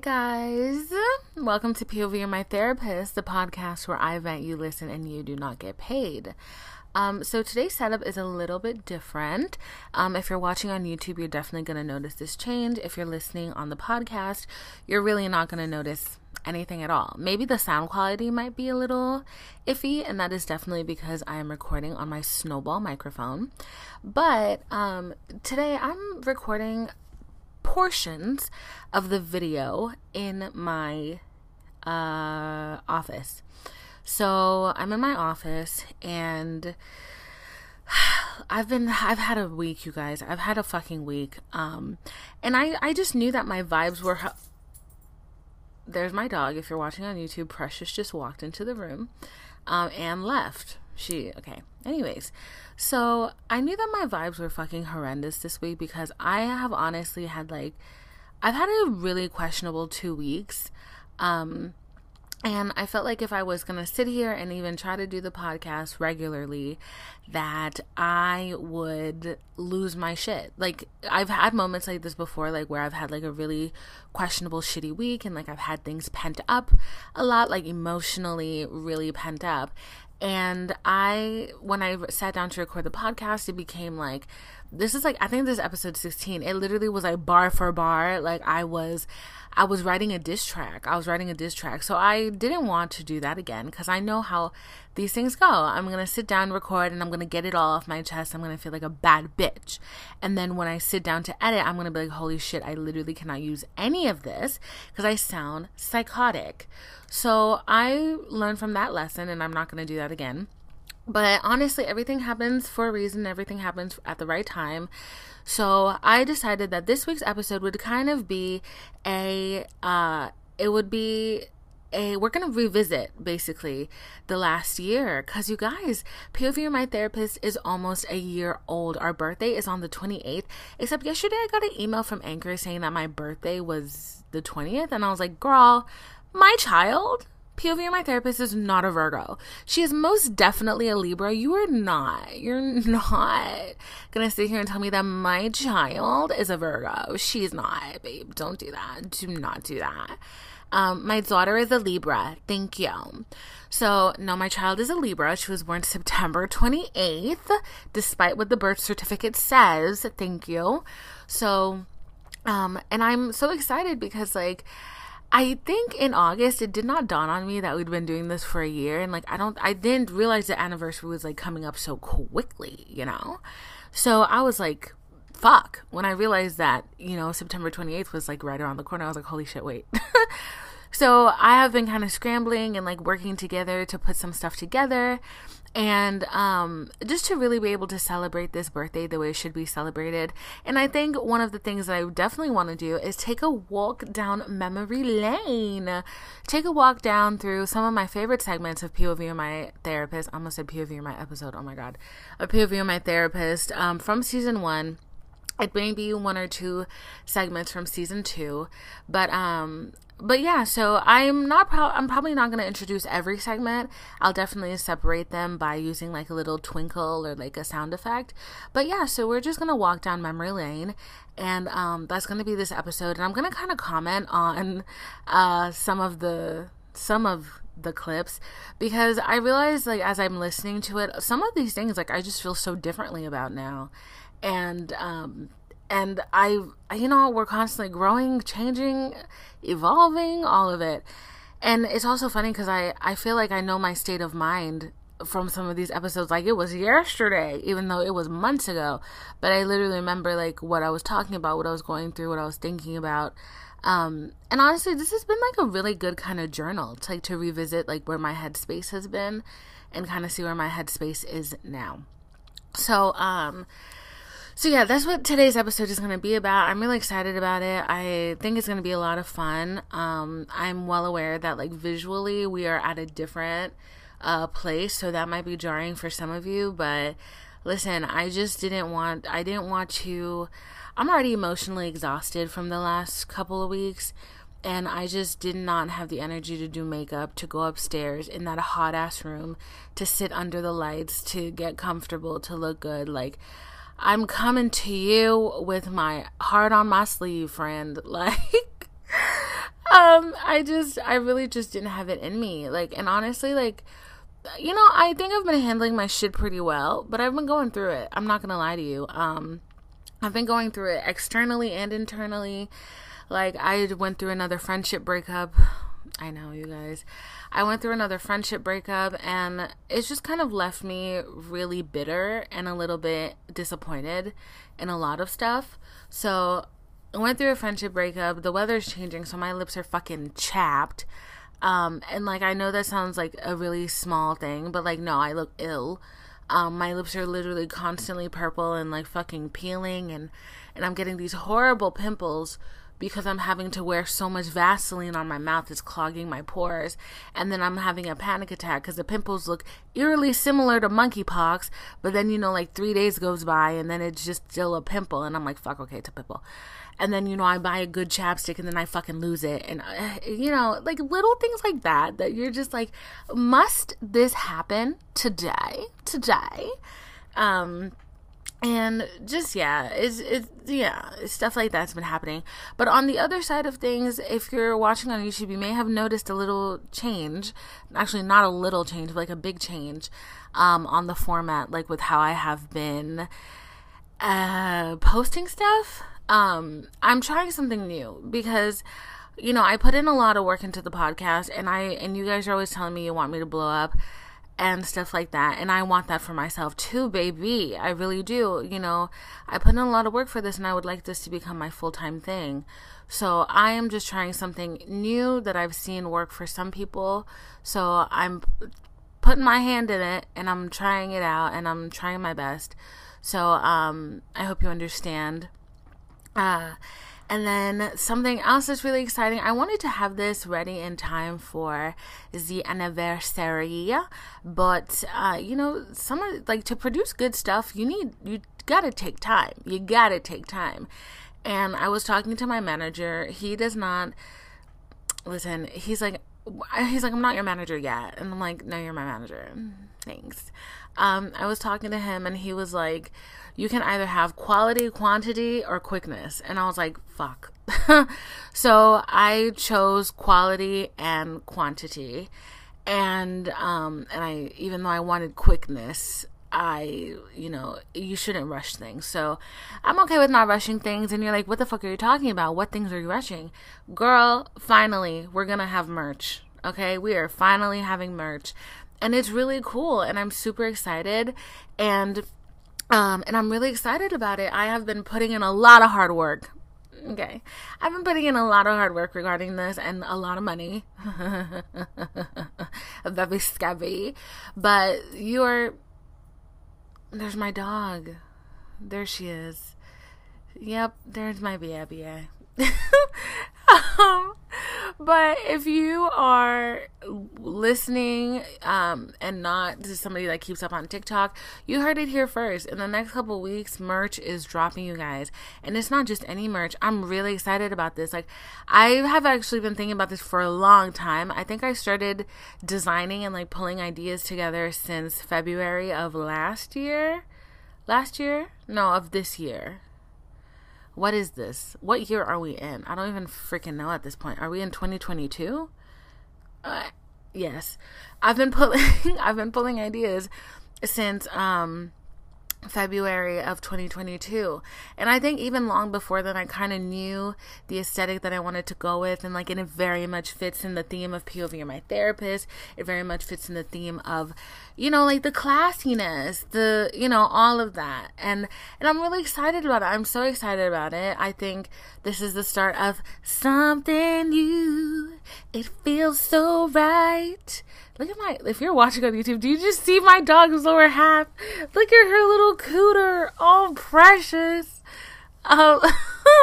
Guys. Welcome to POV You're My Therapist, the podcast where I vent, you listen, and you do not get paid. Um, so today's setup is a little bit different. Um, if you're watching on YouTube, you're definitely going to notice this change. If you're listening on the podcast, you're really not going to notice anything at all. Maybe the sound quality might be a little iffy, and that is definitely because I am recording on my Snowball microphone. But um, today I'm recording portions of the video in my uh, office. So I'm in my office and I've been I've had a week, you guys. I've had a fucking week. Um and I I just knew that my vibes were There's my dog. If you're watching on YouTube, Precious just walked into the room um and left. She okay. Anyways, so I knew that my vibes were fucking horrendous this week because I have honestly had like I've had a really questionable 2 weeks. Um and I felt like if I was going to sit here and even try to do the podcast regularly, that I would lose my shit. Like, I've had moments like this before, like where I've had like a really questionable, shitty week, and like I've had things pent up a lot, like emotionally really pent up. And I, when I sat down to record the podcast, it became like, this is like, I think this is episode 16. It literally was like bar for bar. Like, I was I was writing a diss track. I was writing a diss track. So I didn't want to do that again because I know how these things go. I'm going to sit down, record, and I'm going to get it all off my chest. I'm going to feel like a bad bitch. And then when I sit down to edit, I'm going to be like, holy shit, I literally cannot use any of this because I sound psychotic. So I learned from that lesson and I'm not going to do that again. But honestly, everything happens for a reason, everything happens at the right time. So I decided that this week's episode would kind of be a, uh, it would be a, we're going to revisit basically the last year because you guys, POV My Therapist is almost a year old. Our birthday is on the 28th, except yesterday I got an email from Anchor saying that my birthday was the 20th, and I was like, girl, my child POV, my therapist, is not a Virgo. She is most definitely a Libra. You are not. You're not gonna sit here and tell me that my child is a Virgo. She's not, babe. Don't do that. Do not do that. Um, my daughter is a Libra. Thank you. So, no, my child is a Libra. She was born September 28th, despite what the birth certificate says. Thank you. So, um, and I'm so excited because, like, I think in August it did not dawn on me that we'd been doing this for a year and like I don't I didn't realize the anniversary was like coming up so quickly, you know. So I was like fuck when I realized that, you know, September 28th was like right around the corner. I was like holy shit, wait. so I have been kind of scrambling and like working together to put some stuff together and um, just to really be able to celebrate this birthday the way it should be celebrated. And I think one of the things that I definitely want to do is take a walk down memory lane. Take a walk down through some of my favorite segments of POV you're my therapist. I almost said POV or my episode. Oh my god, a POV you're my therapist um, from season one it may be one or two segments from season two but um but yeah, so I'm not pro- I'm probably not going to introduce every segment. I'll definitely separate them by using like a little twinkle or like a sound effect. But yeah, so we're just going to walk down memory lane and um that's going to be this episode and I'm going to kind of comment on uh some of the some of the clips because I realize like as I'm listening to it some of these things like I just feel so differently about now. And um and I, you know, we're constantly growing, changing, evolving, all of it. And it's also funny because I, I feel like I know my state of mind from some of these episodes. Like it was yesterday even though it was months ago but i literally remember like what i was talking about what i was going through what i was thinking about. Um and honestly this has been like a really good kind of journal to like to revisit like where my headspace has been and kind of see where my headspace is now. So um so yeah, that's what today's episode is going to be about. I'm really excited about it. I think it's going to be a lot of fun. Um, I'm well aware that like visually we are at a different uh, place, so that might be jarring for some of you. But listen, I just didn't want. I didn't want to. I'm already emotionally exhausted from the last couple of weeks. And I just did not have the energy to do makeup, to go upstairs in that hot ass room, to sit under the lights, to get comfortable, to look good. Like, I'm coming to you with my heart on my sleeve, friend. Like, um, I just, I really just didn't have it in me. Like, and honestly, like, you know, I think I've been handling my shit pretty well, but I've been going through it. I'm not gonna lie to you. Um, I've been going through it externally and internally. Like, I went through another friendship breakup. I know, you guys. I went through another friendship breakup, and it's just kind of left me really bitter and a little bit disappointed in a lot of stuff. So, I went through a friendship breakup. The weather's changing, so my lips are fucking chapped. Um, and like, I know that sounds like a really small thing, but like, no, I look ill. Um, my lips are literally constantly purple and like fucking peeling, and and I'm getting these horrible pimples because I'm having to wear so much Vaseline on my mouth, it's clogging my pores. And then I'm having a panic attack because the pimples look eerily similar to monkeypox. But then, you know, like three days goes by and then it's just still a pimple. And I'm like, fuck, okay, it's a pimple. And then, you know, I buy a good chapstick and then I fucking lose it. And, uh, you know, like little things like that, that you're just like, must this happen today? Today? Um, and just yeah it's, it's yeah stuff like that's been happening. But on the other side of things if you're watching on youtube you may have noticed a little change. Actually not a little change but like a big change um, on the format like with how i have been uh, posting stuff. Um, i'm trying something new because you know i put in a lot of work into the podcast and i and you guys are always telling me you want me to blow up and stuff like that. And I want that for myself too, baby. I really do. You know, I put in a lot of work for this and I would like this to become my full time thing. So I am just trying something new that I've seen work for some people. So I'm putting my hand in it and I'm trying it out and I'm trying my best. So um, I hope you understand. Uh, and then something else that's really exciting. I wanted to have this ready in time for the anniversary, but uh, you know, some of, like to produce good stuff, you need you gotta take time. You gotta take time. And I was talking to my manager. He does not listen. He's like, he's like, I'm not your manager yet, and I'm like, no, you're my manager. Thanks. Um, I was talking to him, and he was like you can either have quality, quantity, or quickness. And I was like, fuck. so I chose quality and quantity. And um and I even though I wanted quickness, I, you know, you shouldn't rush things. So I'm okay with not rushing things. And you're like, what the fuck are you talking about? What things are you rushing? Girl, finally, we're going to have merch. Okay. We are finally having merch. And it's really cool. And I'm super excited. And um, and I'm really excited about it. I have been putting in a lot of hard work. Okay. I've been putting in a lot of hard work regarding this and a lot of money. Very scabby. But you're. There's my dog. There she is. Yep, there's my baby. but if you are listening um, and not just somebody that keeps up on TikTok, you heard it here first. In the next couple weeks, merch is dropping, you guys. And it's not just any merch. I'm really excited about this. Like, I have actually been thinking about this for a long time. I think I started designing and like pulling ideas together since February of last year. Last year? No, of this year. What is this? What year are we in? I don't even freaking know at this point. Are we in 2022? Uh, yes. I've been pulling I've been pulling ideas since um February of 2022. And I think even long before then, I kind of knew the aesthetic that I wanted to go with. And like, and it very much fits in the theme of POV you're my therapist. It very much fits in the theme of, you know, like the classiness, the, you know, all of that. And, and I'm really excited about it. I'm so excited about it. I think this is the start of something new. It feels so right. Look at my. If you're watching on YouTube, do you just see my dog's lower half? Look at her little cooter, all precious. Um,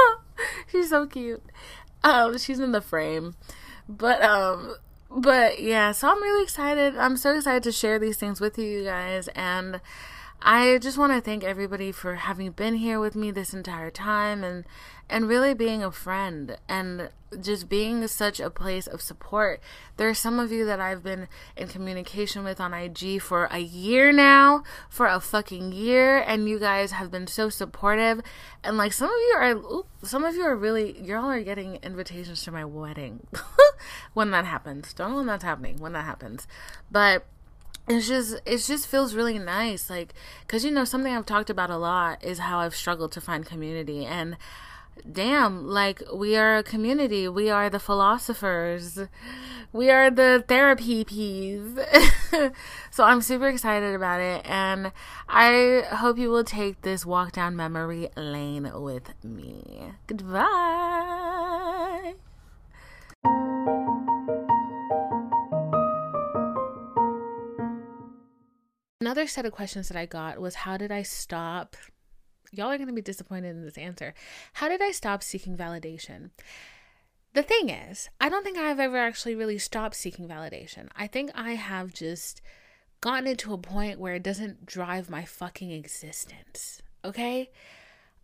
she's so cute. Um, she's in the frame, but um, but yeah. So I'm really excited. I'm so excited to share these things with you guys, and I just want to thank everybody for having been here with me this entire time and and really being a friend and just being such a place of support. There are some of you that I've been in communication with on IG for a year now, for a fucking year, and you guys have been so supportive. And like some of you are, some of you are really, y'all are getting invitations to my wedding when that happens. Don't know when that's happening, when that happens. But it's just it just feels really nice like because you know something i've talked about a lot is how i've struggled to find community and damn like we are a community. We are the philosophers. We are the therapy peas. So i'm super excited about it and i hope you will take this walk down memory lane with me. Goodbye Another set of questions that I got was how did I stop? Y'all are going to be disappointed in this answer. How did I stop seeking validation? The thing is, I don't think I've ever actually really stopped seeking validation. I think I have just gotten it to a point where it doesn't drive my fucking existence. Okay?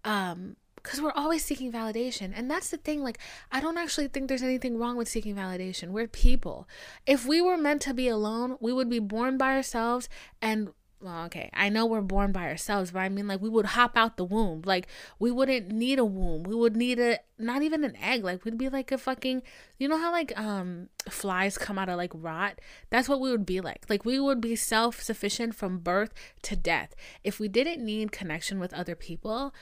Um, because we're always seeking validation. And that's the thing. Like, I don't actually think there's anything wrong with seeking validation. We're people. If we were meant to be alone, we would be born by ourselves and well, okay, I know we're born by ourselves, but I mean, like, we would hop out the womb. Like, we wouldn't need a womb. We would need a, not even an egg. Like, we'd be like a fucking, you know how, like, um, flies come out of, like, rot? That's what we would be like. Like, we would be self sufficient from birth to death. If we didn't need connection with other people,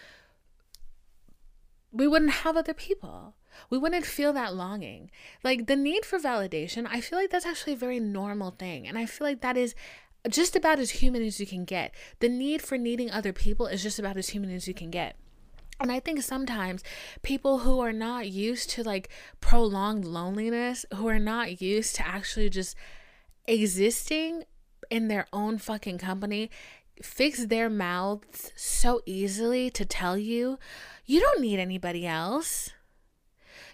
we wouldn't have other people. We wouldn't feel that longing. Like the need for validation, I feel like that's actually a very normal thing. And I feel like that is just about as human as you can get. The need for needing other people is just about as human as you can get. And I think sometimes people who are not used to like prolonged loneliness, who are not used to actually just existing in their own fucking company, fix their mouths so easily to tell you you don't need anybody else.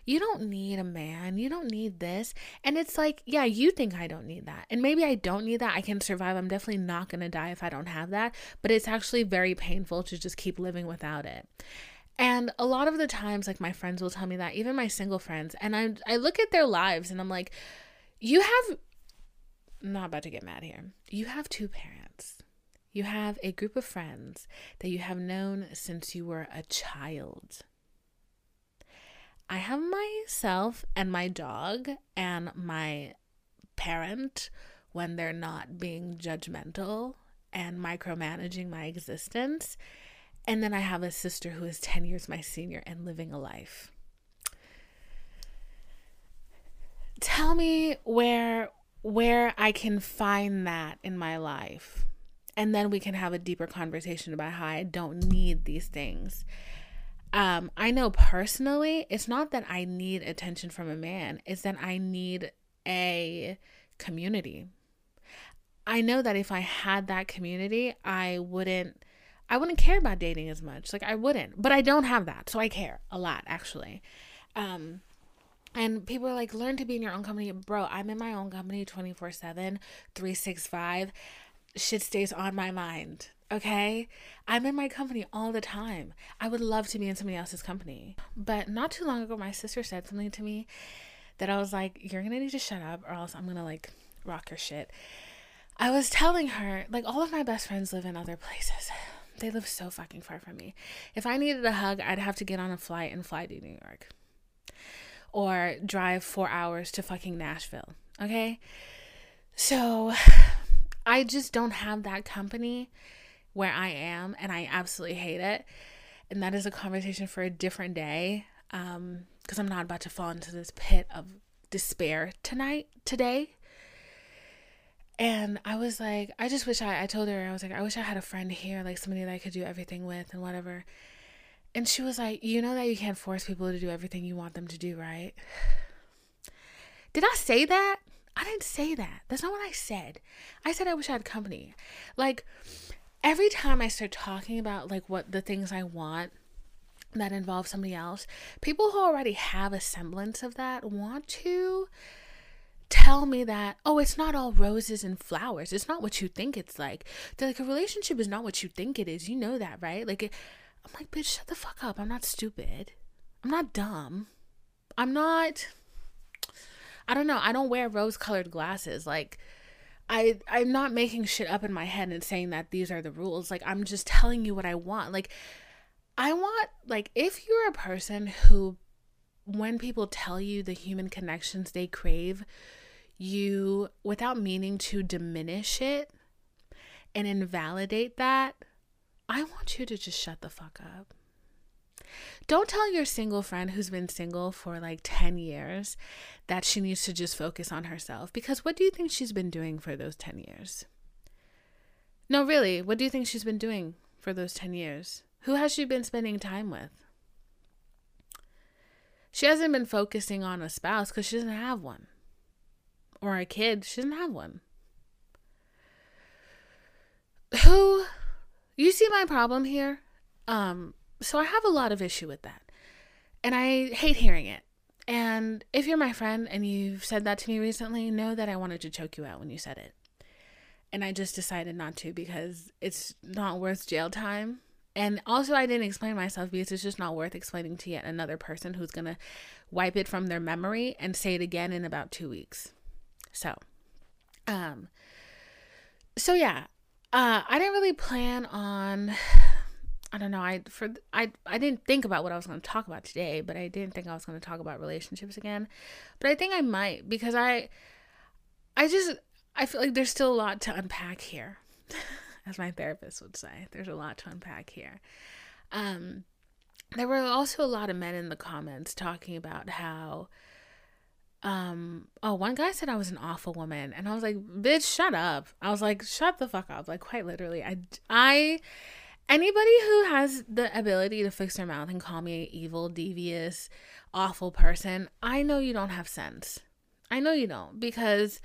You don't need a man. You don't need this. And it's like, yeah, you think I don't need that. And maybe I don't need that. I can survive. I'm definitely not going to die if I don't have that. But it's actually very painful to just keep living without it. And a lot of the times, like my friends will tell me that, even my single friends, and I I look at their lives and I'm like, you have I'm not about to get mad here. You have two parents. You have a group of friends that you have known since you were a child. I have myself and my dog and my parent when they're not being judgmental and micromanaging my existence. And then I have a sister who is 10 years my senior and living a life. Tell me where where I can find that in my life and then we can have a deeper conversation about how I don't need these things. Um, I know personally, it's not that I need attention from a man, it's that I need a community. I know that if I had that community, I wouldn't I wouldn't care about dating as much. Like I wouldn't. But I don't have that. So I care a lot actually. Um and people are like, learn to be in your own company. Bro, I'm in my own company 24 7, 365 shit stays on my mind. Okay? I'm in my company all the time. I would love to be in somebody else's company. But not too long ago, my sister said something to me that I was like, you're gonna need to shut up or else I'm gonna like rock your shit. I was telling her, like, all of my best friends live in other places. They live so fucking far from me. If I needed a hug, I'd have to get on a flight and fly to New York or drive four hours to fucking Nashville. Okay? So I just don't have that company where I am, and I absolutely hate it. And that is a conversation for a different day. Um, because I'm not about to fall into this pit of despair tonight, today. And I was like, I just wish I, I told her, I was like, I wish I had a friend here, like somebody that I could do everything with and whatever. And she was like, You know that you can't force people to do everything you want them to do, right? Did I say that? I didn't say that. That's not what I said. I said I wish I had company. Like every time I start talking about like what the things I want that involve somebody else, people who already have a semblance of that want to tell me that, oh, it's not all roses and flowers. It's not what you think it's like. They're like, a relationship is not what you think it is. You know that, right? Like, I'm like, bitch, shut the fuck up. I'm not stupid. I'm not dumb. I'm not. I don't know. I don't wear rose colored glasses. Like, I I'm not making shit up in my head and saying that these are the rules. Like I'm just telling you what I want. Like I want like if you're a person who when people tell you the human connections they crave, you without meaning to diminish it and invalidate that, I want you to just shut the fuck up. Don't tell your single friend who's been single for like 10 years that she needs to just focus on herself because what do you think she's been doing for those 10 years? No, really, what do you think she's been doing for those 10 years? Who has she been spending time with? She hasn't been focusing on a spouse because she doesn't have one. Or a kid, she doesn't have one. Who, you see my problem here? Um, so I have a lot of issue with that. And I hate hearing it. And if you're my friend and you've said that to me recently, know that I wanted to choke you out when you said it. And I just decided not to because it's not worth jail time. And also, I didn't explain myself because it's just not worth explaining to yet another person who's going to wipe it from their memory and say it again in about two weeks. So, um, so yeah, uh, I didn't really plan on I don't know. I for I I didn't think about what I was going to talk about today, but I didn't think I was going to talk about relationships again. But I think I might because I I just I feel like there's still a lot to unpack here. As my therapist would say, there's a lot to unpack here. Um there were also a lot of men in the comments talking about how um oh one guy said i was an awful woman and i was like bitch shut up i was like shut the fuck up like quite literally i i anybody who has the ability to fix their mouth and call me an evil, devious, awful person, I know you don't have sense. I know you don't because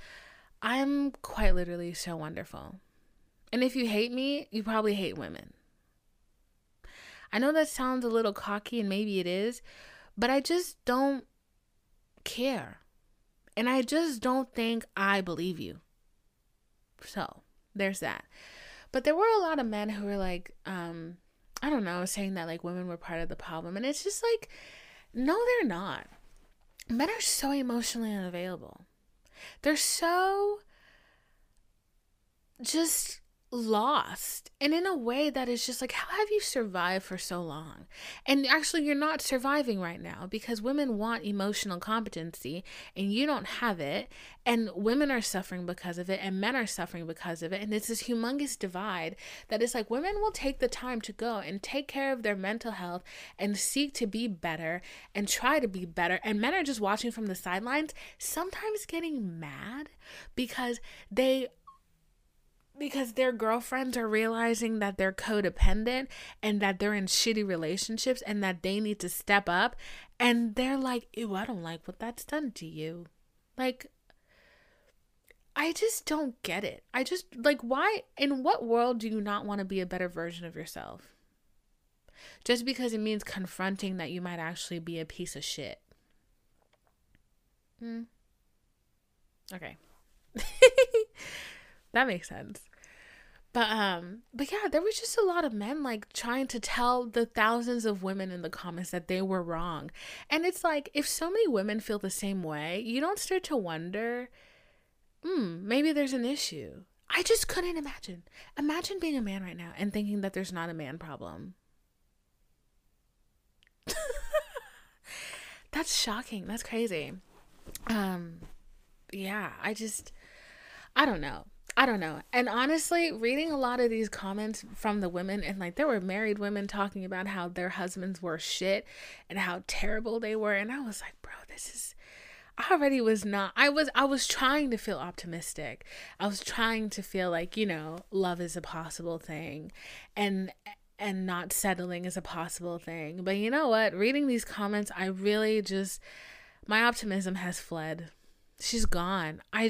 I'm quite literally so wonderful. And if you hate me, you probably hate women. I know that sounds a little cocky and maybe it is, but I just don't care. And I just don't think I believe you. So, there's that. But there were a lot of men who were like, um, I don't know, saying that like women were part of the problem. And it's just like, no, they're not. Men are so emotionally unavailable. They're so just lost. And in a way that is just like how have you survived for so long? And actually you're not surviving right now because women want emotional competency and you don't have it. And women are suffering because of it and men are suffering because of it. And it's this humongous divide that is like women will take the time to go and take care of their mental health and seek to be better and try to be better. And men are just watching from the sidelines sometimes getting mad because they because their girlfriends are realizing that they're codependent and that they're in shitty relationships and that they need to step up. And they're like ew i don't like what that's done to you. Like i just don't get it. I just like why in what world do you not want to be a better version of yourself? Just because it means confronting that you might actually be a piece of shit. Hmm. Okay that makes sense but um but yeah, there was just a lot of men like trying to tell the thousands of women in the comments that they were wrong. And it's like if so many women feel the same way, you don't start to wonder, hmm, maybe there's an issue. I just couldn't imagine. Imagine being a man right now and thinking that there's not a man problem. That's shocking. That's crazy. Um yeah, I just I don't know. I don't know. And honestly, reading a lot of these comments from the women, and like there were married women talking about how their husbands were shit and how terrible they were. And I was like, bro, this is. I already was not I was I was trying to feel optimistic. I was trying to feel like, you know, love is a possible thing and and not settling is a possible thing. But you know what? Reading these comments, I really just my optimism has fled. She's gone. I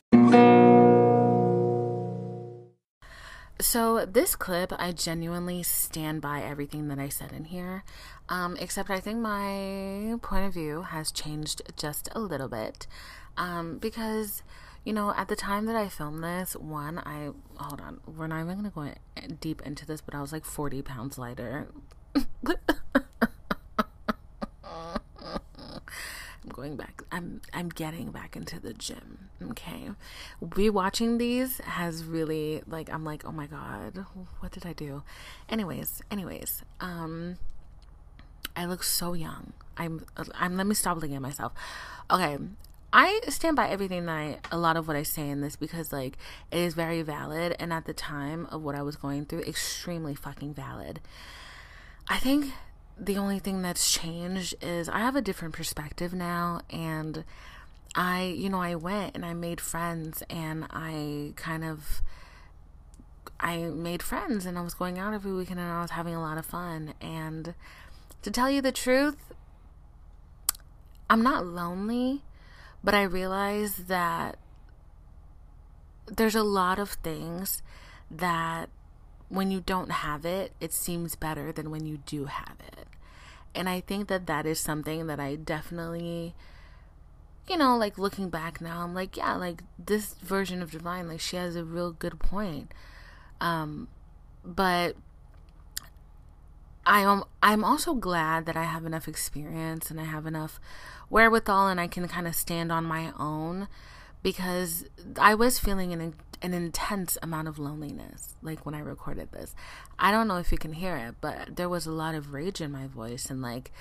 So, this clip, I genuinely stand by everything that I said in here, um, except I think my point of view has changed just a little bit um, because you know, at the time that I filmed this, one, I hold on, we're not even gonna go deep into this, but I was like 40 pounds lighter. I'm going back. I'm I'm getting back into the gym. Okay. Rewatching these has really like I'm like, "Oh my god, what did I do?" Anyways, anyways, um I look so young. I'm I'm let me stop looking at myself. Okay. I stand by everything that I, a lot of what I say in this because like it is very valid and at the time of what I was going through extremely fucking valid. I think the only thing that's changed is I have a different perspective now and I, you know, I went and I made friends and I kind of I made friends and I was going out every weekend and I was having a lot of fun. And to tell you the truth, I'm not lonely, but I realize that there's a lot of things that when you don't have it, it seems better than when you do have it. And I think that that is something that I definitely, you know, like looking back now, I'm like, yeah, like this version of Divine, like she has a real good point. Um, but I am I'm also glad that I have enough experience and I have enough wherewithal and I can kind of stand on my own because I was feeling an an intense amount of loneliness like when I recorded this. I don't know if you can hear it, but there was a lot of rage in my voice and like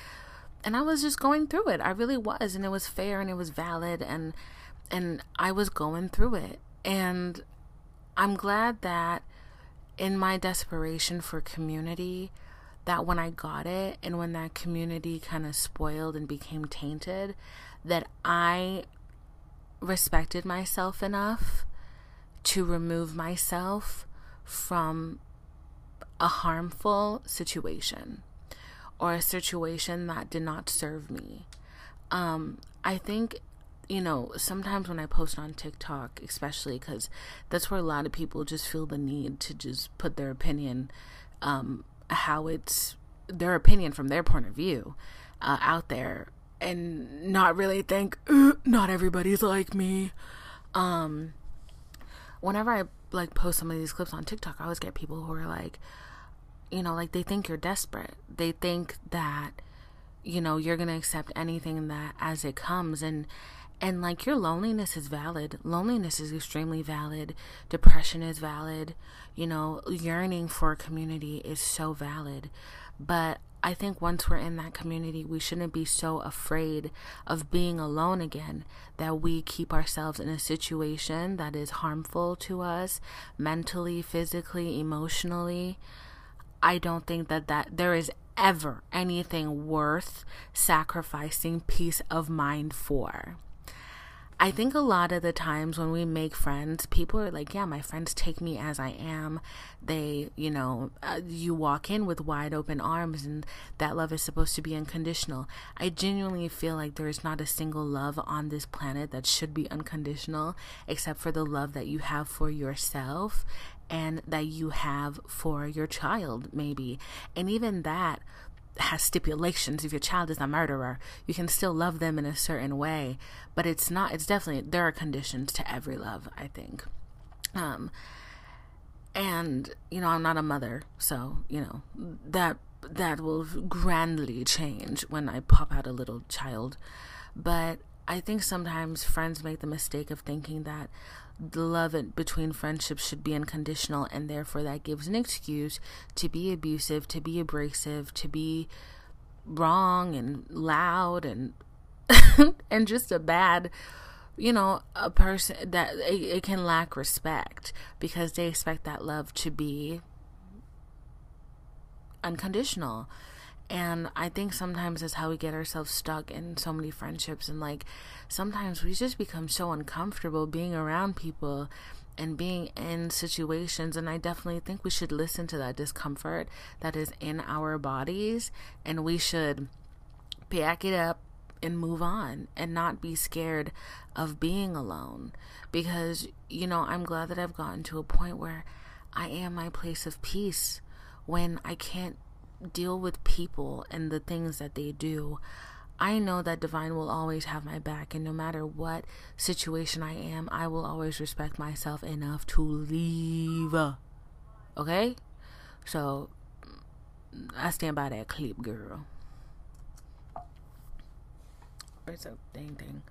and I was just going through it. I really was and it was fair and it was valid and and I was going through it. And I'm glad that in my desperation for community that when I got it and when that community kind of spoiled and became tainted that I respected myself enough to remove myself from a harmful situation or a situation that did not serve me. Um, I think, you know, sometimes when I post on TikTok, especially because that's where a lot of people just feel the need to just put their opinion, um, how it's their opinion from their point of view uh, out there and not really think not everybody's like me. Um whenever i like post some of these clips on tiktok i always get people who are like you know like they think you're desperate. They think that you know you're gonna accept anything that as it comes. And and like your loneliness is valid. Loneliness is extremely valid. Depression is valid. You know yearning for a community is so valid. But I think once we're in that community, we shouldn't be so afraid of being alone again that we keep ourselves in a situation that is harmful to us mentally, physically, emotionally. I don't think that that there is ever anything worth sacrificing peace of mind for. I think a lot of the times when we make friends, people are like, yeah, my friends take me as I am. They, you know, uh, you walk in with wide open arms and that love is supposed to be unconditional. I genuinely feel like there is not a single love on this planet that should be unconditional except for the love that you have for yourself and that you have for your child, maybe. And even that, has stipulations. If your child is a murderer you can still love them in a certain way but it's not it's definitely there are conditions to every love i think. Um and you know i'm not a mother so you know that that will grandly change when i pop out a little child. But i think sometimes friends make the mistake of thinking that love between friendships should be unconditional, and therefore that gives an excuse to be abusive, to be abrasive, to be wrong and loud and and just a bad you know a person that it, it, can lack respect because they expect that love to be unconditional and I think sometimes that's how we get ourselves stuck in so many friendships. And like sometimes we just become so uncomfortable being around people and being in situations. And I definitely think we should listen to that discomfort that is in our bodies and we should pack it up and move on and not be scared of being alone. Because, you know, I'm glad that I've gotten to a point where I am my place of peace when I can't deal with people and the things that they do, I know that divine will always have my back, and no matter what situation I am, I will always respect myself enough to leave. Okay? So, I stand by that clip, girl. It's a dang thing.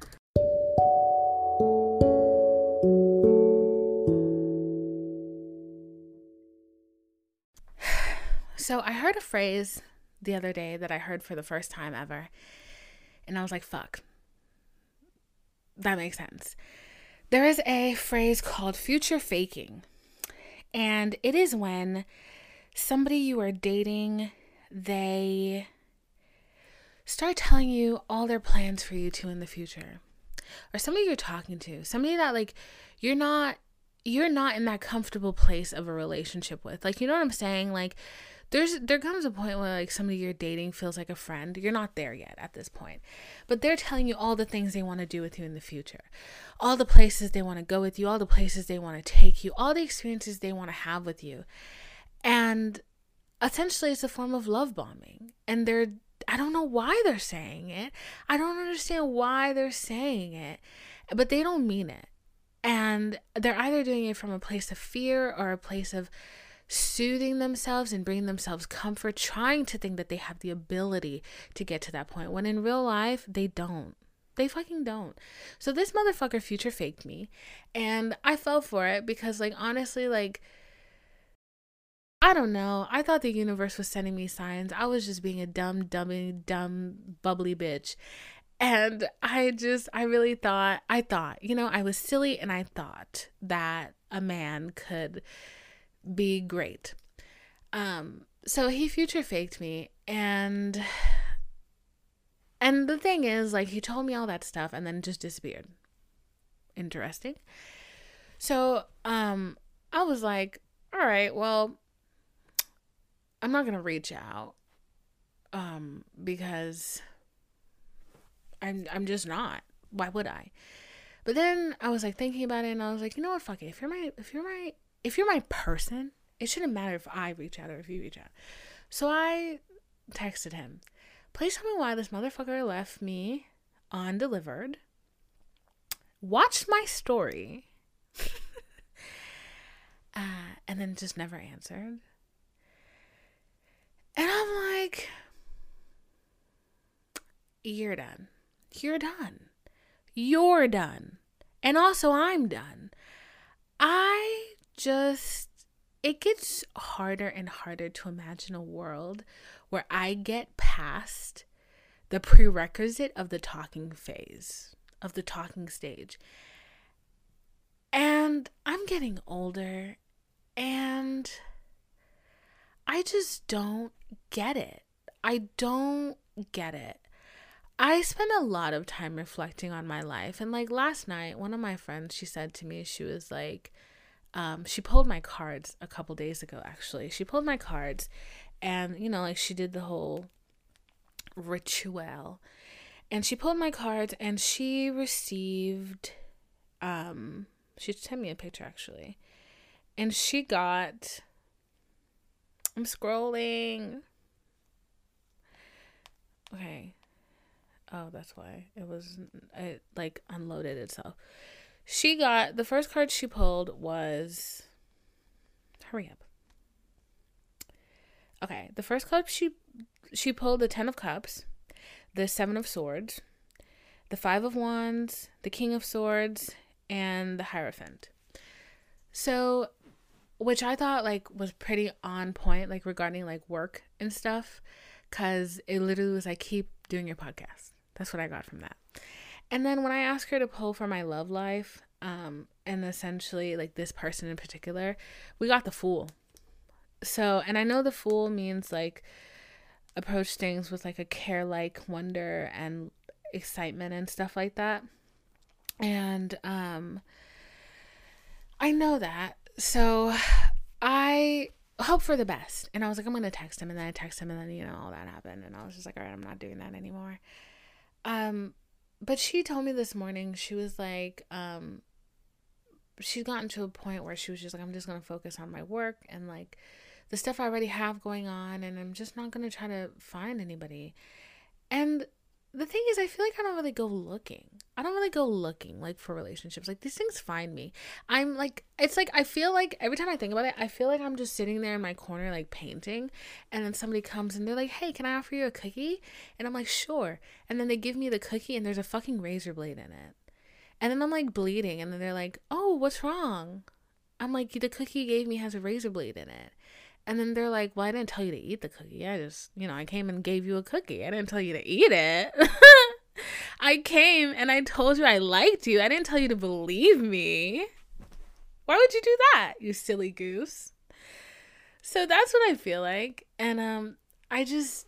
So, I heard a phrase the other day that I heard for the first time ever and I was like, fuck. That makes sense. There is a phrase called future faking. And it is when somebody you are dating, they start telling you all their plans for you two in the future. Or somebody you're talking to, somebody that like you're not you're not in that comfortable place of a relationship with. Like you know what I'm saying? Like there's there comes a point where like somebody you're dating feels like a friend. You're not there yet at this point. But they're telling you all the things they want to do with you in the future. All the places they want to go with you, all the places they want to take you, all the experiences they want to have with you. And essentially it's a form of love bombing. And they're I don't know why they're saying it. I don't understand why they're saying it. But they don't mean it. And they're either doing it from a place of fear or a place of soothing themselves and bringing themselves comfort, trying to think that they have the ability to get to that point when in real life they don't. They fucking don't. So this motherfucker future faked me and I fell for it because like honestly like I don't know. I thought the universe was sending me signs. I was just being a dumb, dummy, dumb, bubbly bitch. And I just, I really thought, I thought, you know, I was silly and I thought that a man could be great. Um, so he future faked me and and the thing is like he told me all that stuff and then just disappeared. Interesting. So, um I was like, all right, well, I'm not going to reach out um because I'm I'm just not. Why would I? But then I was like thinking about it and I was like, you know what, fuck it. If you're my if you're my if you're my person, it shouldn't matter if I reach out or if you reach out. So I texted him, please tell me why this motherfucker left me undelivered, watched my story, uh, and then just never answered. And I'm like, you're done. You're done. You're done. And also, I'm done. I just it gets harder and harder to imagine a world where I get past the prerequisite of the talking phase, of the talking stage. And I'm getting older and I just don't get it. I don't get it. I spend a lot of time reflecting on my life. And like last night, one of my friends, she said to me, she was like, um, she pulled my cards a couple days ago, actually. She pulled my cards and, you know, like she did the whole ritual. And she pulled my cards and she received, um, she sent me a picture actually. And she got, I'm scrolling. Okay. Oh, that's why it was, it like unloaded itself. She got the first card she pulled was hurry up. Okay, the first card she she pulled the 10 of cups, the 7 of swords, the 5 of wands, the king of swords, and the hierophant. So which I thought like was pretty on point like regarding like work and stuff cuz it literally was like keep doing your podcast. That's what I got from that. And then when I asked her to pull for my love life, um, and essentially like this person in particular, we got the fool. So, and I know the fool means like approach things with like a care like wonder and excitement and stuff like that. And um I know that. So I hope for the best. And I was like, I'm gonna text him and then I text him and then, you know, all that happened and I was just like, all right, I'm not doing that anymore. Um but she told me this morning she was like um she's gotten to a point where she was just like i'm just to focus on my work and like the stuff i already have going on and i'm just not to try to find anybody. And the thing is, I feel like I don't really go looking. I don't really go looking like for relationships. Like these things find me. I'm like, it's like I feel like every time I think about it, I feel like I'm just sitting there in my corner like painting, and then somebody comes and they're like, "Hey, can I offer you a cookie?" And I'm like, "Sure." And then they give me the cookie, and there's a fucking razor blade in it. And then I'm like bleeding, and then they're like, "Oh, what's wrong?" I'm like, "The cookie you gave me has a razor blade in it." And then they're like, Well, I didn't tell you to eat the cookie. I just, you know, I came and gave you a cookie. I didn't tell you to eat it. I came and I told you I liked you. I didn't tell you to believe me. Why would you do that, you silly goose? So that's what I feel like. And um I just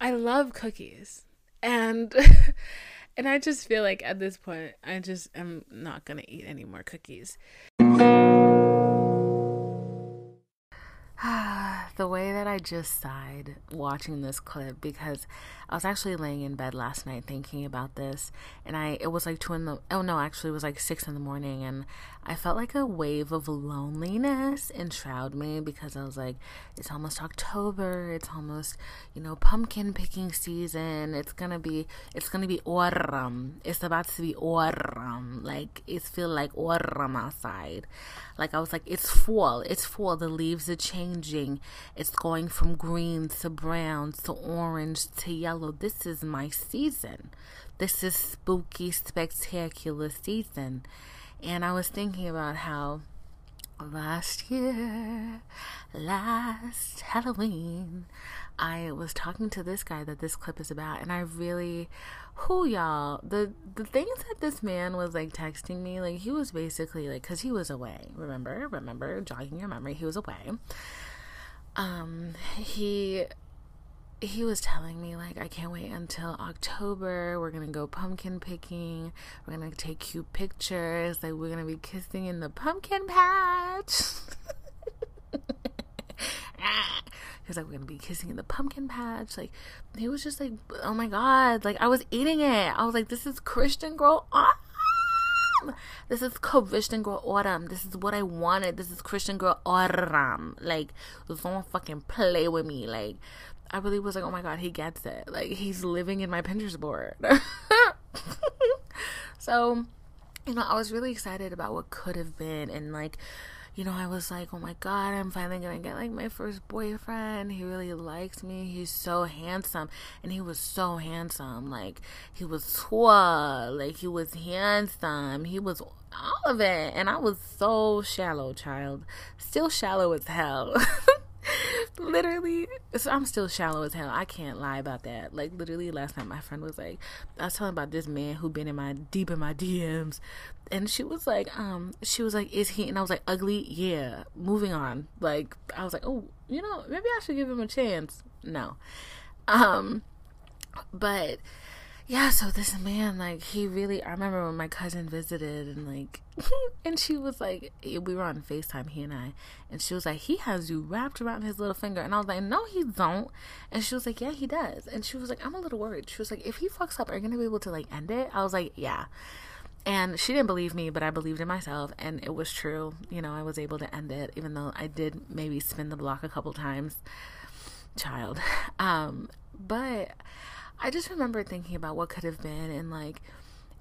I love cookies. And and I just feel like at this point I just am not going to eat any more cookies. the way that I just sighed watching this clip because I was actually laying in bed last night thinking about this and I it was like two in the oh no actually it was like six in the morning and I felt like a wave of loneliness enshroud me because I was like it's almost October it's almost you know pumpkin picking season. It's gonna be it's gonna be autumn it's about to be autumn like it's feel like autumn outside. Like I was like it's fall it's fall. The leaves are changing. It's going from greens to browns to orange to yellow. This is my season. This is spooky, spectacular season. And I was thinking about how last year, last Halloween, I was talking to this guy that this clip is about, and I really, who y'all, the the things that this man was like texting me, like he was basically like, cause he was away. Remember, remember, jogging your memory, he was away. Um, he he was telling me like I can't wait until October. We're gonna go pumpkin picking. We're gonna take cute pictures. Like we're gonna be kissing in the pumpkin patch. He's like, we're gonna be kissing in the pumpkin patch. Like, he was just like, oh my god, like I was eating it. I was like, this is Christian girl autumn. This is Christian girl autumn. This is what I wanted. This is Christian girl autumn. Like, don't fucking play with me. Like, I really was like, oh my god, he gets it. Like he's living in my Pinterest board. so, you know, I was really excited about what could have been and like you know, I was like, oh my god, I'm finally gonna get like my first boyfriend. He really likes me. He's so handsome. And he was so handsome. Like, he was tall. Like, he was handsome. He was all of it. And I was so shallow, child. Still shallow as hell. literally so i'm still shallow as hell. I can't lie about that. Like literally last night my friend was like i was telling about this man who been in my deep in my dms and she was like um she was like is he? And i was like ugly? Yeah. Moving on. Like i was like oh you know maybe i should give him a chance. No. Um but yeah, so this man, like, he really, I remember when my cousin visited and, like, and she was like, we were on FaceTime, he and I, and she was like, he has you wrapped around his little finger. And I was like, no, he don't. And she was like, yeah, he does. And she was like, I'm a little worried. She was like, if he fucks up, are you to be able to, like, end it? I was like, yeah. And she didn't believe me, but I believed in myself, and it was true. You know, I was able to end it, even though I did maybe spin the block a couple times. Child. Um, but I just remember thinking about what could have been and like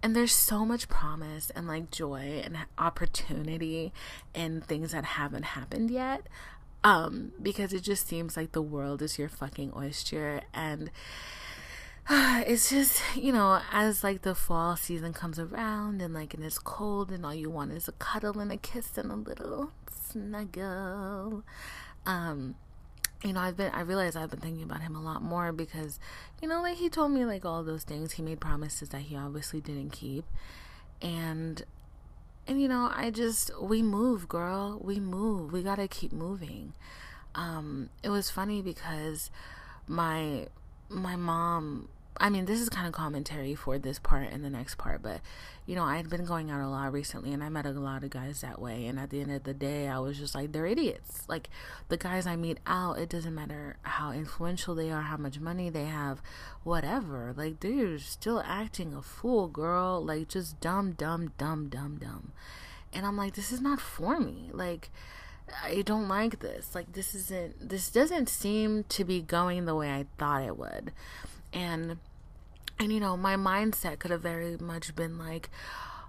and there's so much promise and like joy and opportunity and things that haven't happened yet um because it just seems like the world is your fucking oyster and it's just you know as like the fall season comes around and like and it's cold and all you want is a cuddle and a kiss and a little snuggle um you know, I've been, I realize I've been thinking about him a lot more because, you know, like he told me like all those things. He made promises that he obviously didn't keep. And, and, you know, I just, we move, girl. We move. We got to keep moving. Um, it was funny because my, my mom I mean, this is kind of commentary for this part and the next part, but you know, I had been going out a lot recently and I met a lot of guys that way. And at the end of the day, I was just like, they're idiots. Like, the guys I meet out, it doesn't matter how influential they are, how much money they have, whatever. Like, they're still acting a fool, girl. Like, just dumb, dumb, dumb, dumb, dumb. And I'm like, this is not for me. Like, I don't like this. Like, this isn't, this doesn't seem to be going the way I thought it would. And And you know, my mindset could have very much been like,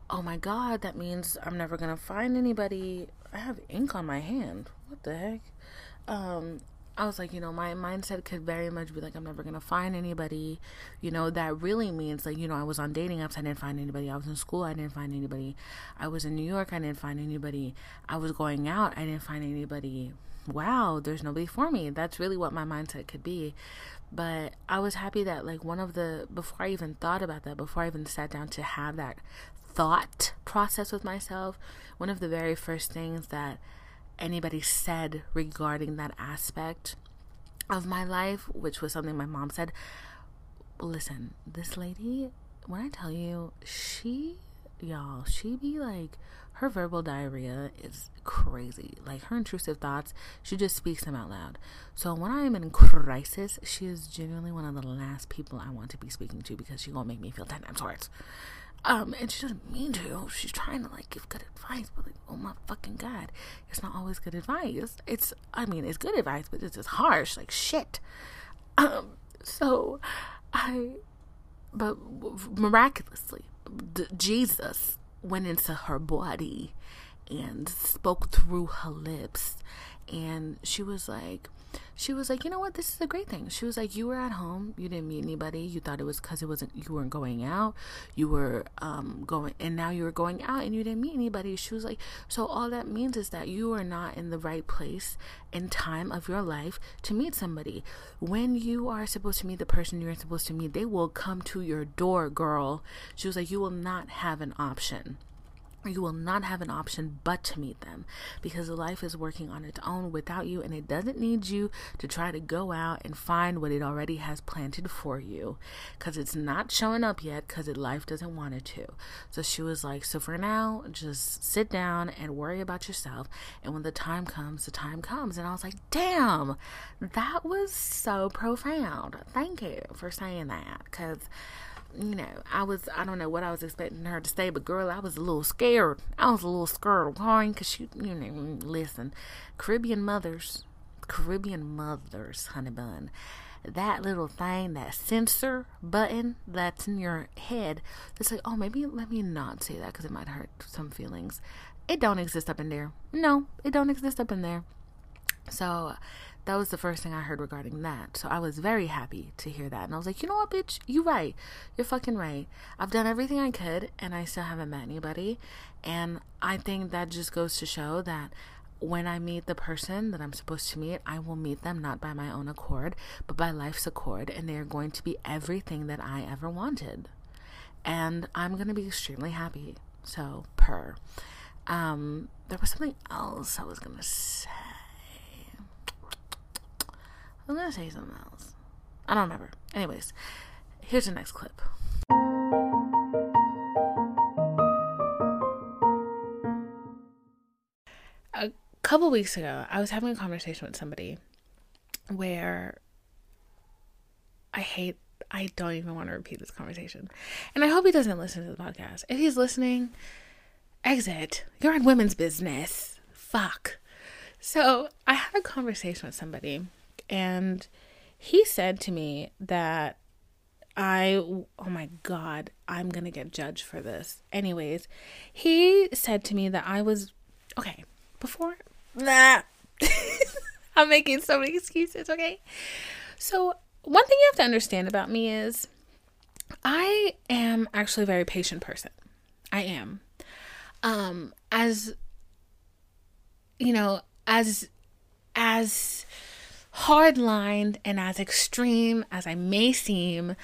oh my god, that means I'm never gonna find anybody. I have ink on my hand. What the heck? Um, I was like, you know, my mindset could very much be like, I'm never gonna find anybody. You know, that really means like, you know, I was on dating apps, I didn't find anybody. I was in school, I didn't find anybody. I was in New York, I didn't find anybody. I was going out, I didn't find anybody. Wow, there's nobody for me. That's really what my mindset could be. But I was happy that like one of the before I even thought about that, before I even sat down to have that thought process with myself, one of the very first things that anybody said regarding that aspect of my life, which was something my mom said. Listen, this lady, when I tell you, she, y'all, she be like, her verbal diarrhea is crazy. Like her intrusive thoughts, she just speaks them out loud. So when I am in crisis, she is genuinely one of the last people I want to be speaking to because she gonna make me feel ten times worse. Um, and she doesn't mean to. She's trying to like give good advice, but like, oh my fucking god, it's not always good advice. It's, I mean, it's good advice, but it's just harsh, like shit. Um, so I, but miraculously, Jesus went into her body and spoke through her lips, and she was like, she was like, you know what, this is a great thing. She was like, you were at home, you didn't meet anybody, you thought it was because it wasn't, you weren't going out, you were um, going, and now you were going out and you didn't meet anybody. She was like, so all that means is that you are not in the right place and time of your life to meet somebody. When you are supposed to meet the person you're supposed to meet, they will come to your door, girl. She was like, you will not have an option you will not have an option but to meet them because life is working on its own without you and it doesn't need you to try to go out and find what it already has planted for you because it's not showing up yet because it life doesn't want it to. So she was like so for now just sit down and worry about yourself and when the time comes the time comes. And i was like damn that was so profound. Thank you for saying that because you know, I was, I don't know what I was expecting her to say, but girl, I was a little scared. I was a little scared of her because she, you know, listen, Caribbean mothers, Caribbean mothers, honey bun, that little thing, that censor button that's in your head, it's like, oh, maybe let me not say that because it might hurt some feelings. It don't exist up in there. No, it don't exist up in there. So, that was the first thing I heard regarding that. So I was very happy to hear that. And I was like, you know what, bitch? You right. You're fucking right. I've done everything I could and I still haven't met anybody. And I think that just goes to show that when I meet the person that I'm supposed to meet, I will meet them not by my own accord, but by life's accord. And they are going to be everything that I ever wanted. And I'm going to be extremely happy. So, per. Um, there was something else I was going to say. I'm gonna say something else. I don't remember. Anyways, here's the next clip. A couple weeks ago, I was having a conversation with somebody where I hate, I don't even want to repeat this conversation. And I hope he doesn't listen to the podcast. If he's listening, exit. You're in women's business. Fuck. So I had a conversation with somebody and he said to me that I, oh my God, I'm going to get judged for this. Anyways, he said to me that I was, okay, before, nah, I'm making so many excuses, okay? So, one thing you have to understand about me is I am actually a very patient person. I am. Um, as, you know, as, as, hardlined and as extreme as I may seem,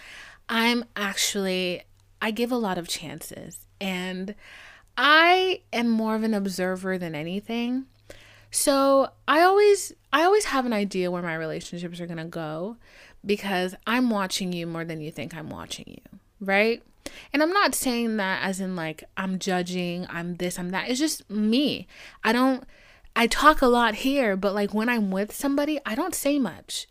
I'm actually, I give a lot of chances. And I am more of an observer than anything. So I always I always have an idea where my relationships are going to go because I'm watching you more than you think I'm watching you, right? And I'm not saying that as in like I'm judging, I'm this, I'm that. It's just me. I don't I talk a lot here, but like when I'm with somebody, I don't say much.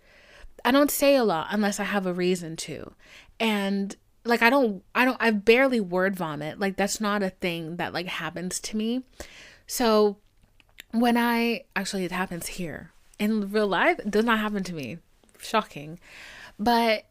I don't say a lot unless I have a reason to. And like I don't I don't I barely word vomit. Like that's not a thing that like happens to me. So when I actually it happens here. In real life, does not happen to me. Shocking. But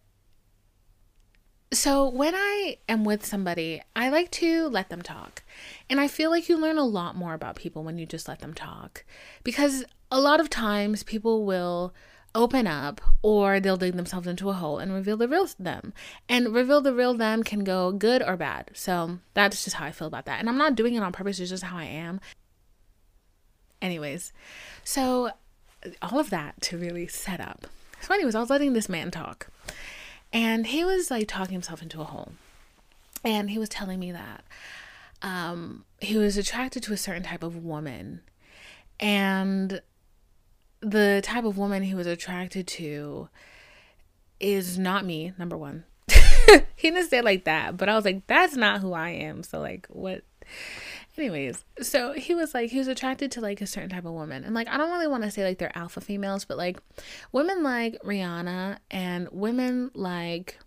So, when I am with somebody, I like to let them talk. And I feel like you learn a lot more about people when you just let them talk. Because a lot of times people will open up or they'll dig themselves into a hole and reveal the real them. And reveal the real them can go good or bad. So, that's just how I feel about that. And I'm not doing it on purpose, it's just how I am. Anyways, so all of that to really set up. So, anyways, I was letting this man talk. And he was like talking himself into a hole. And he was telling me that um, he was attracted to a certain type of woman. And the type of woman he was attracted to is not me, number one. he didn't say like that, but I was like, that's not who I am. So, like, what? Anyways, so he was like, he was attracted to like a certain type of woman. And like, I don't really want to say like they're alpha females, but like women like Rihanna and women like,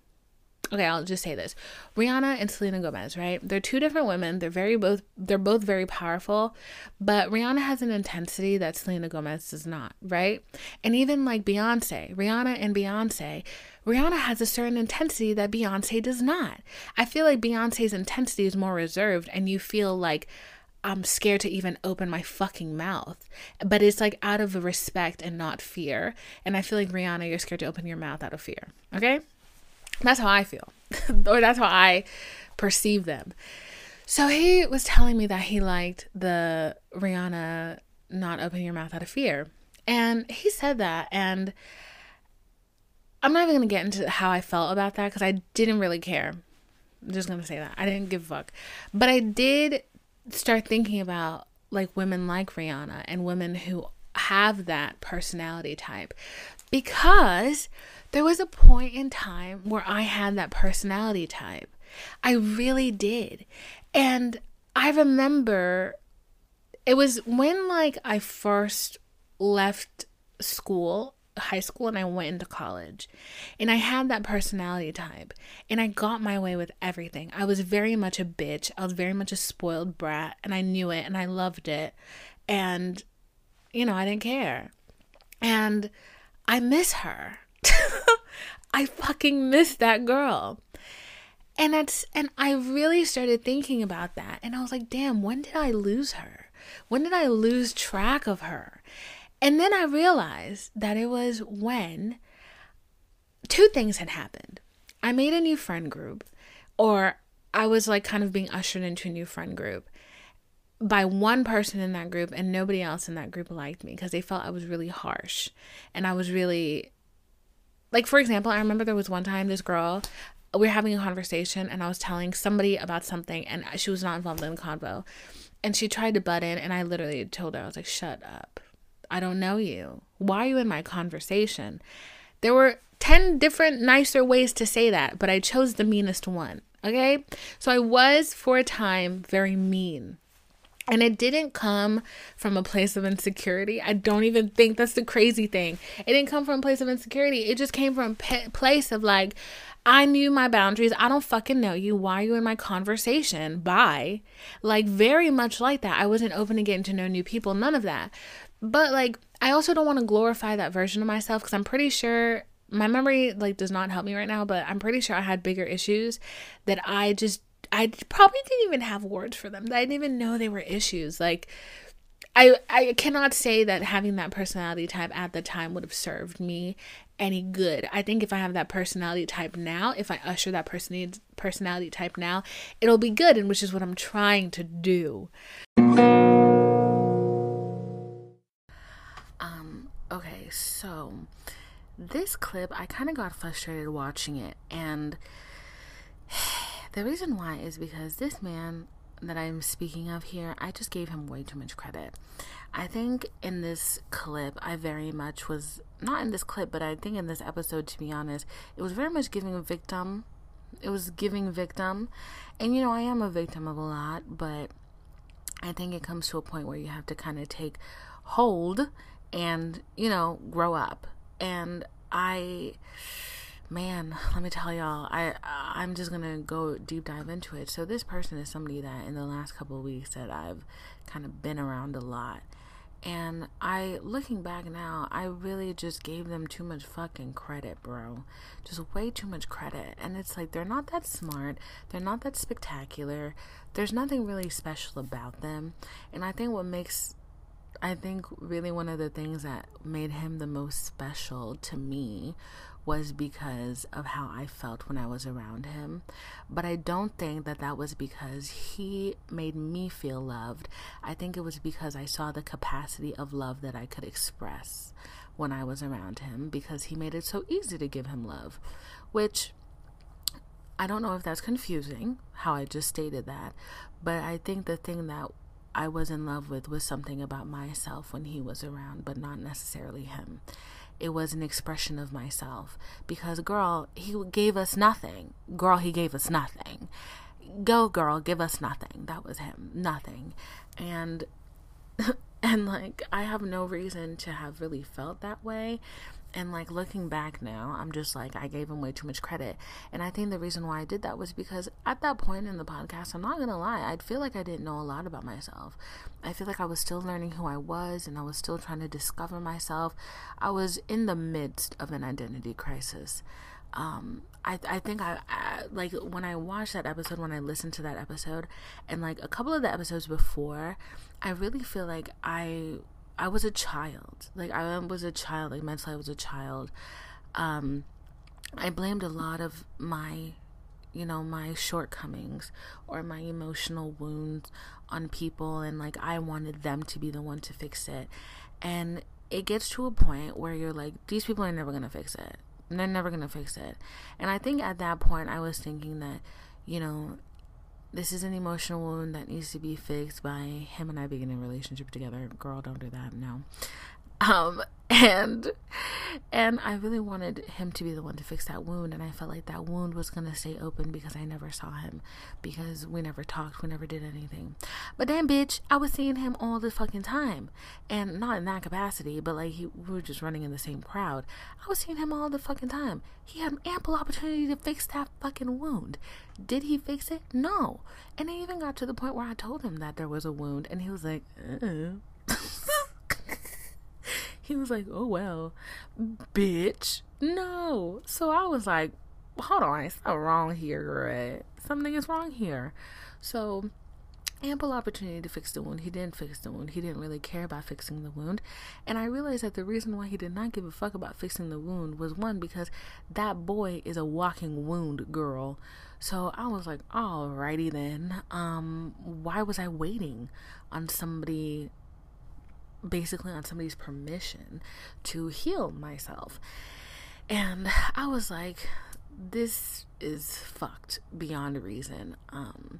okay, I'll just say this Rihanna and Selena Gomez, right? They're two different women. They're very both, they're both very powerful, but Rihanna has an intensity that Selena Gomez does not, right? And even like Beyonce, Rihanna and Beyonce, Rihanna has a certain intensity that Beyonce does not. I feel like Beyonce's intensity is more reserved, and you feel like I'm scared to even open my fucking mouth. But it's like out of respect and not fear. And I feel like Rihanna, you're scared to open your mouth out of fear. Okay? That's how I feel, or that's how I perceive them. So he was telling me that he liked the Rihanna not opening your mouth out of fear. And he said that. And I'm not even gonna get into how I felt about that because I didn't really care. I'm just gonna say that I didn't give a fuck, but I did start thinking about like women like Rihanna and women who have that personality type because there was a point in time where I had that personality type. I really did. And I remember it was when like I first left school high school and I went into college. And I had that personality type. And I got my way with everything. I was very much a bitch. I was very much a spoiled brat. And I knew it and I loved it. And, you know, I didn't care. And I miss her. I fucking miss that girl. And that's and I really started thinking about that. And I was like, damn, when did I lose her? When did I lose track of her? And then I realized that it was when two things had happened. I made a new friend group, or I was like kind of being ushered into a new friend group by one person in that group, and nobody else in that group liked me because they felt I was really harsh. And I was really, like, for example, I remember there was one time this girl, we were having a conversation, and I was telling somebody about something, and she was not involved in the convo. And she tried to butt in, and I literally told her, I was like, shut up I don't know you. Why are you in my conversation? There were 10 different nicer ways to say that, but I chose the meanest one. Okay? So I was for a time very mean. And it didn't come from a place of insecurity. I don't even think that's the crazy thing. It didn't come from a place of insecurity. It just came from a place of like, I knew my boundaries. I don't fucking know you. Why are you in my conversation? Bye. Like, very much like that. I wasn't open to getting to know new people. None of that. But like I also don't want to glorify that version of myself cuz I'm pretty sure my memory like does not help me right now, but I'm pretty sure I had bigger issues that I just I probably didn't even have words for them. I didn't even know they were issues. Like I I cannot say that having that personality type at the time would have served me any good. I think if I have that personality type now, if I usher that personality personality type now, it'll be good and which is what I'm trying to do. Okay, so this clip, I kind of got frustrated watching it, and the reason why is because this man that I'm speaking of here, I just gave him way too much credit. I think in this clip, I very much was not in this clip, but I think in this episode, to be honest, it was very much giving a victim. It was giving victim, and you know, I am a victim of a lot, but I think it comes to a point where you have to kind of take hold and, you know, grow up. And I man, let me tell y'all, I I'm just gonna go deep dive into it. So this person is somebody that in the last couple of weeks that I've kind of been around a lot, And I, looking back now, I really just gave them too much fucking credit, bro. Just way too much credit. And it's like, they're not that smart. They're not that spectacular. There's nothing really special about them. And I think what makes I think really one of the things that made him the most special to me was because of how I felt when I was around him. But I don't think that that was because he made me feel loved. I think it was because I saw the capacity of love that I could express when I was around him because he made it so easy to give him love, which I don't know if that's confusing, how I just stated that, but I think the thing that I was in love with was something about myself when he was around, but not necessarily him. It was an expression of myself because, girl, he gave us nothing. Girl, he gave us nothing. Go, girl, give us nothing. That was him. Nothing. And and like I have no reason to have really felt that way and like looking back now, I'm just like, I gave him way too much credit. And I think the reason why I did that was because at that point in the podcast, I'm not going to lie, I'd feel like I didn't know a lot about myself. I feel like I was still learning who I was and I was still trying to discover myself. I was in the midst of an identity crisis. Um, I, I think I, I like when I watched that episode, when I listened to that episode, and like a couple of the episodes before, I really feel like I I was a child. Like I was a child. Like mentally, I was a child. Um, I blamed a lot of my, you know, my shortcomings or my emotional wounds on people, and like I wanted them to be the one to fix it. And it gets to a point where you're like, these people are never gonna fix it. They're never gonna fix it. And I think at that point, I was thinking that, you know, this is an emotional wound that needs to be fixed by him and I being in a relationship together. Girl, don't do that. No. Um, and and I really wanted him to be the one to fix that wound, and I felt like that wound was gonna stay open because I never saw him, because we never talked, we never did anything. But damn bitch, I was seeing him all the fucking time, and not in that capacity, but like he, we were just running in the same crowd. I was seeing him all the fucking time. He had ample opportunity to fix that fucking wound. Did he fix it? No. And it even got to the point where I told him that there was a wound, and he was like, uh he was like, oh, well, bitch, no. So I was like, hold on, it's not wrong here, right? Something is wrong here. So ample opportunity to fix the wound. He didn't fix the wound. He didn't really care about fixing the wound. And I realized that the reason why he did not give a fuck about fixing the wound was one, because that boy is a walking wound girl. So I was like, alrighty then. Um, why was I waiting on somebody basically on somebody's permission to heal myself. And I was like, this is fucked beyond reason. Um,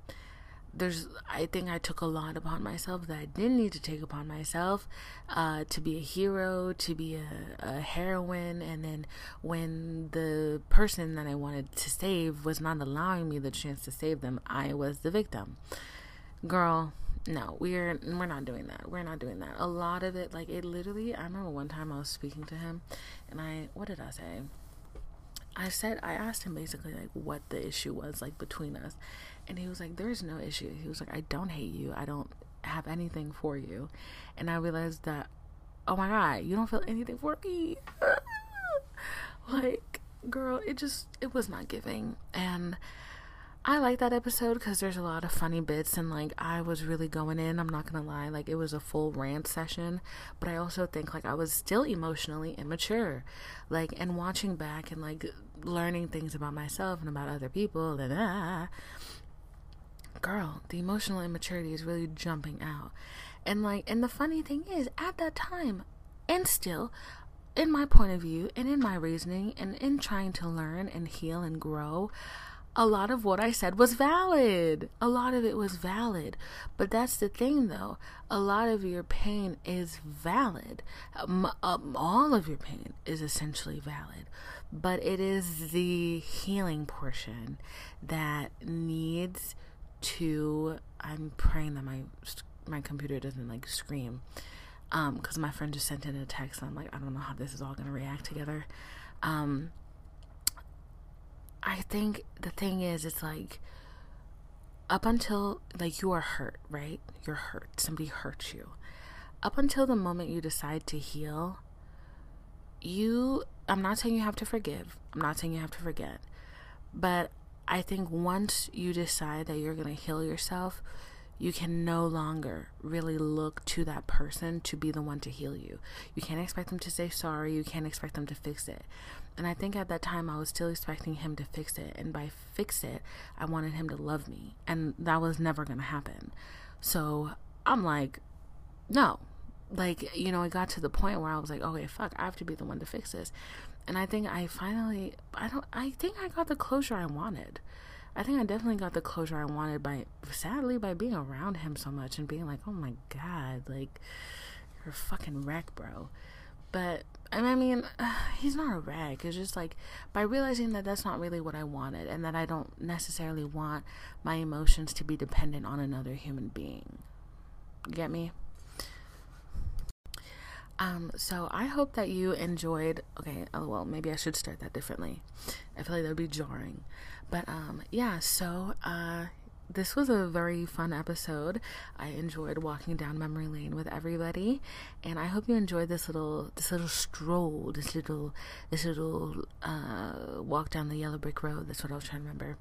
there's, I think I took a lot upon myself that I didn't need to take upon myself uh, to be a hero, to be a, a heroine. And then when the person that I wanted to save was not allowing me the chance to save them, I was the victim. Girl, no, we're we're not doing that. We're not doing that. A lot of it, like it literally. I remember one time I was speaking to him, and I what did I say? I said I asked him basically like what the issue was like between us, and he was like, "There is no issue." He was like, "I don't hate you. I don't have anything for you," and I realized that, oh my god, you don't feel anything for me. like, girl, it just it was not giving, and I like that episode because there's a lot of funny bits and like I was really going in. I'm not gonna lie, like it was a full rant session, but I also think like I was still emotionally immature, like and watching back and like learning things about myself and about other people and ah, girl, the emotional immaturity is really jumping out, and like and the funny thing is at that time, and still in my point of view and in my reasoning and in trying to learn and heal and grow a lot of what I said was valid. A lot of it was valid. But that's the thing, though. A lot of your pain is valid. Um, um, all of your pain is essentially valid. But it is the healing portion that needs to. I'm praying that my my computer doesn't like scream. Um, because my friend just sent in a text. I'm like, I don't know how this is all gonna react together. Um, I think the thing is, it's like up until like you are hurt, right? You're hurt. Somebody hurt you. up until the moment you decide to heal, you, I'm not saying you have to forgive, I'm not saying you have to forget, but I think once you decide that you're going to heal yourself, you can no longer really look to that person to be the one to heal you. You can't expect them to say sorry. You can't expect them to fix it. And I think at that time I was still expecting him to fix it. And by fix it, I wanted him to love me. And that was never going to happen. So I'm like, no. Like, you know, it got to the point where I was like, okay, fuck, I have to be the one to fix this. And I think I finally, I don't, I think I got the closure I wanted. I think I definitely got the closure I wanted by, sadly, by being around him so much and being like, oh my god, like, you're a fucking wreck, bro. But, and I mean, uh, he's not a rag. It's just like, by realizing that that's not really what I wanted and that I don't necessarily want my emotions to be dependent on another human being. Get me? Um, so I hope that you enjoyed. Okay, oh, well, maybe I should start that differently. I feel like that would be jarring. But um, yeah, so uh, this was a very fun episode. I enjoyed walking down memory lane with everybody, and I hope you enjoyed this little this little stroll, this little this little uh, walk down the yellow brick road. That's what I was trying to remember,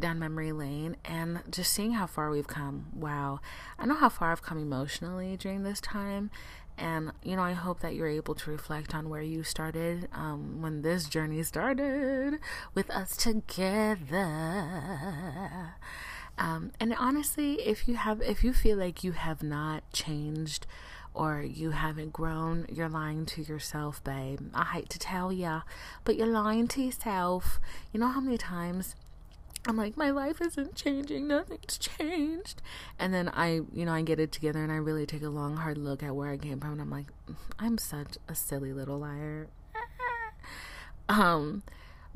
down memory lane, and just seeing how far we've come. Wow, I know how far I've come emotionally during this time, and, you know, I hope that you're able to reflect on where you started um, when this journey started with us together. Um, and honestly, if you have, if you feel like you have not changed or you haven't grown, you're lying to yourself, babe. I hate to tell ya, but you're lying to yourself. You know how many times I'm like, my life isn't changing. Nothing's changed. And then I, you know, I get it together and I really take a long, hard look at where I came from. And I'm like, I'm such a silly little liar. um,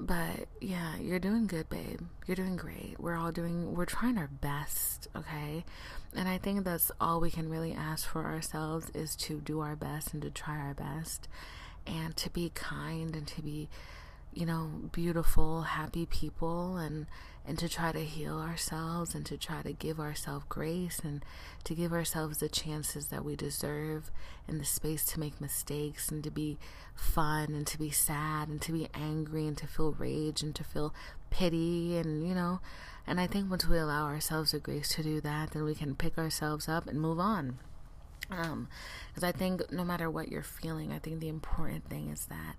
but yeah, you're doing good, babe. You're doing great. We're all doing, we're trying our best, okay? And I think that's all we can really ask for ourselves is to do our best and to try our best and to be kind and to be, you know, beautiful, happy people and and to try to heal ourselves and to try to give ourselves grace and to give ourselves the chances that we deserve and the space to make mistakes and to be fun and to be sad and to be angry and to feel rage and to feel pity and you know. And I think once we allow ourselves the grace to do that then we can pick ourselves up and move on. Um because I think no matter what you're feeling I think the important thing is that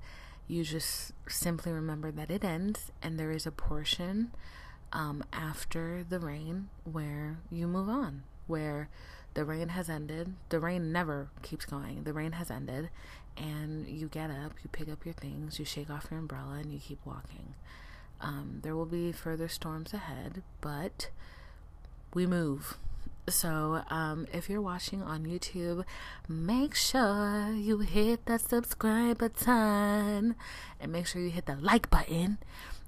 you just simply remember that it ends and there is a portion um, after the rain where you move on, where the rain has ended. The rain never keeps going. The rain has ended, and you get up, you pick up your things, you shake off your umbrella, and you keep walking. Um, there will be further storms ahead, but we move. So, um, if you're watching on YouTube, make sure you hit that subscribe button and make sure you hit the like button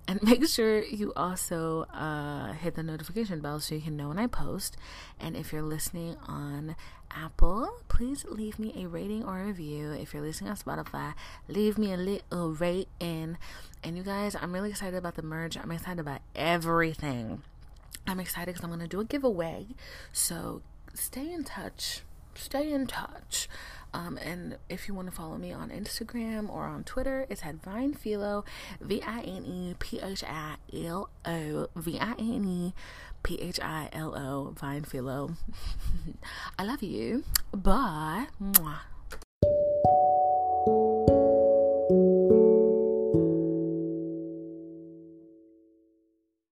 and make sure you also uh, hit the notification bell so you can know when I post. And if you're listening on Apple, please leave me a rating or a review. If you're listening on Spotify, leave me a little rating. And you guys, I'm really excited about the merge. I'm excited about everything. I'm excited because I'm going to do a giveaway. So stay in touch. Stay in touch. Um, and if you want to follow me on Instagram or on Twitter, it's at Vinephilo, V I N E P H I L O, V I N E P H I L O, Vinephilo. I love you. Bye. Mwah.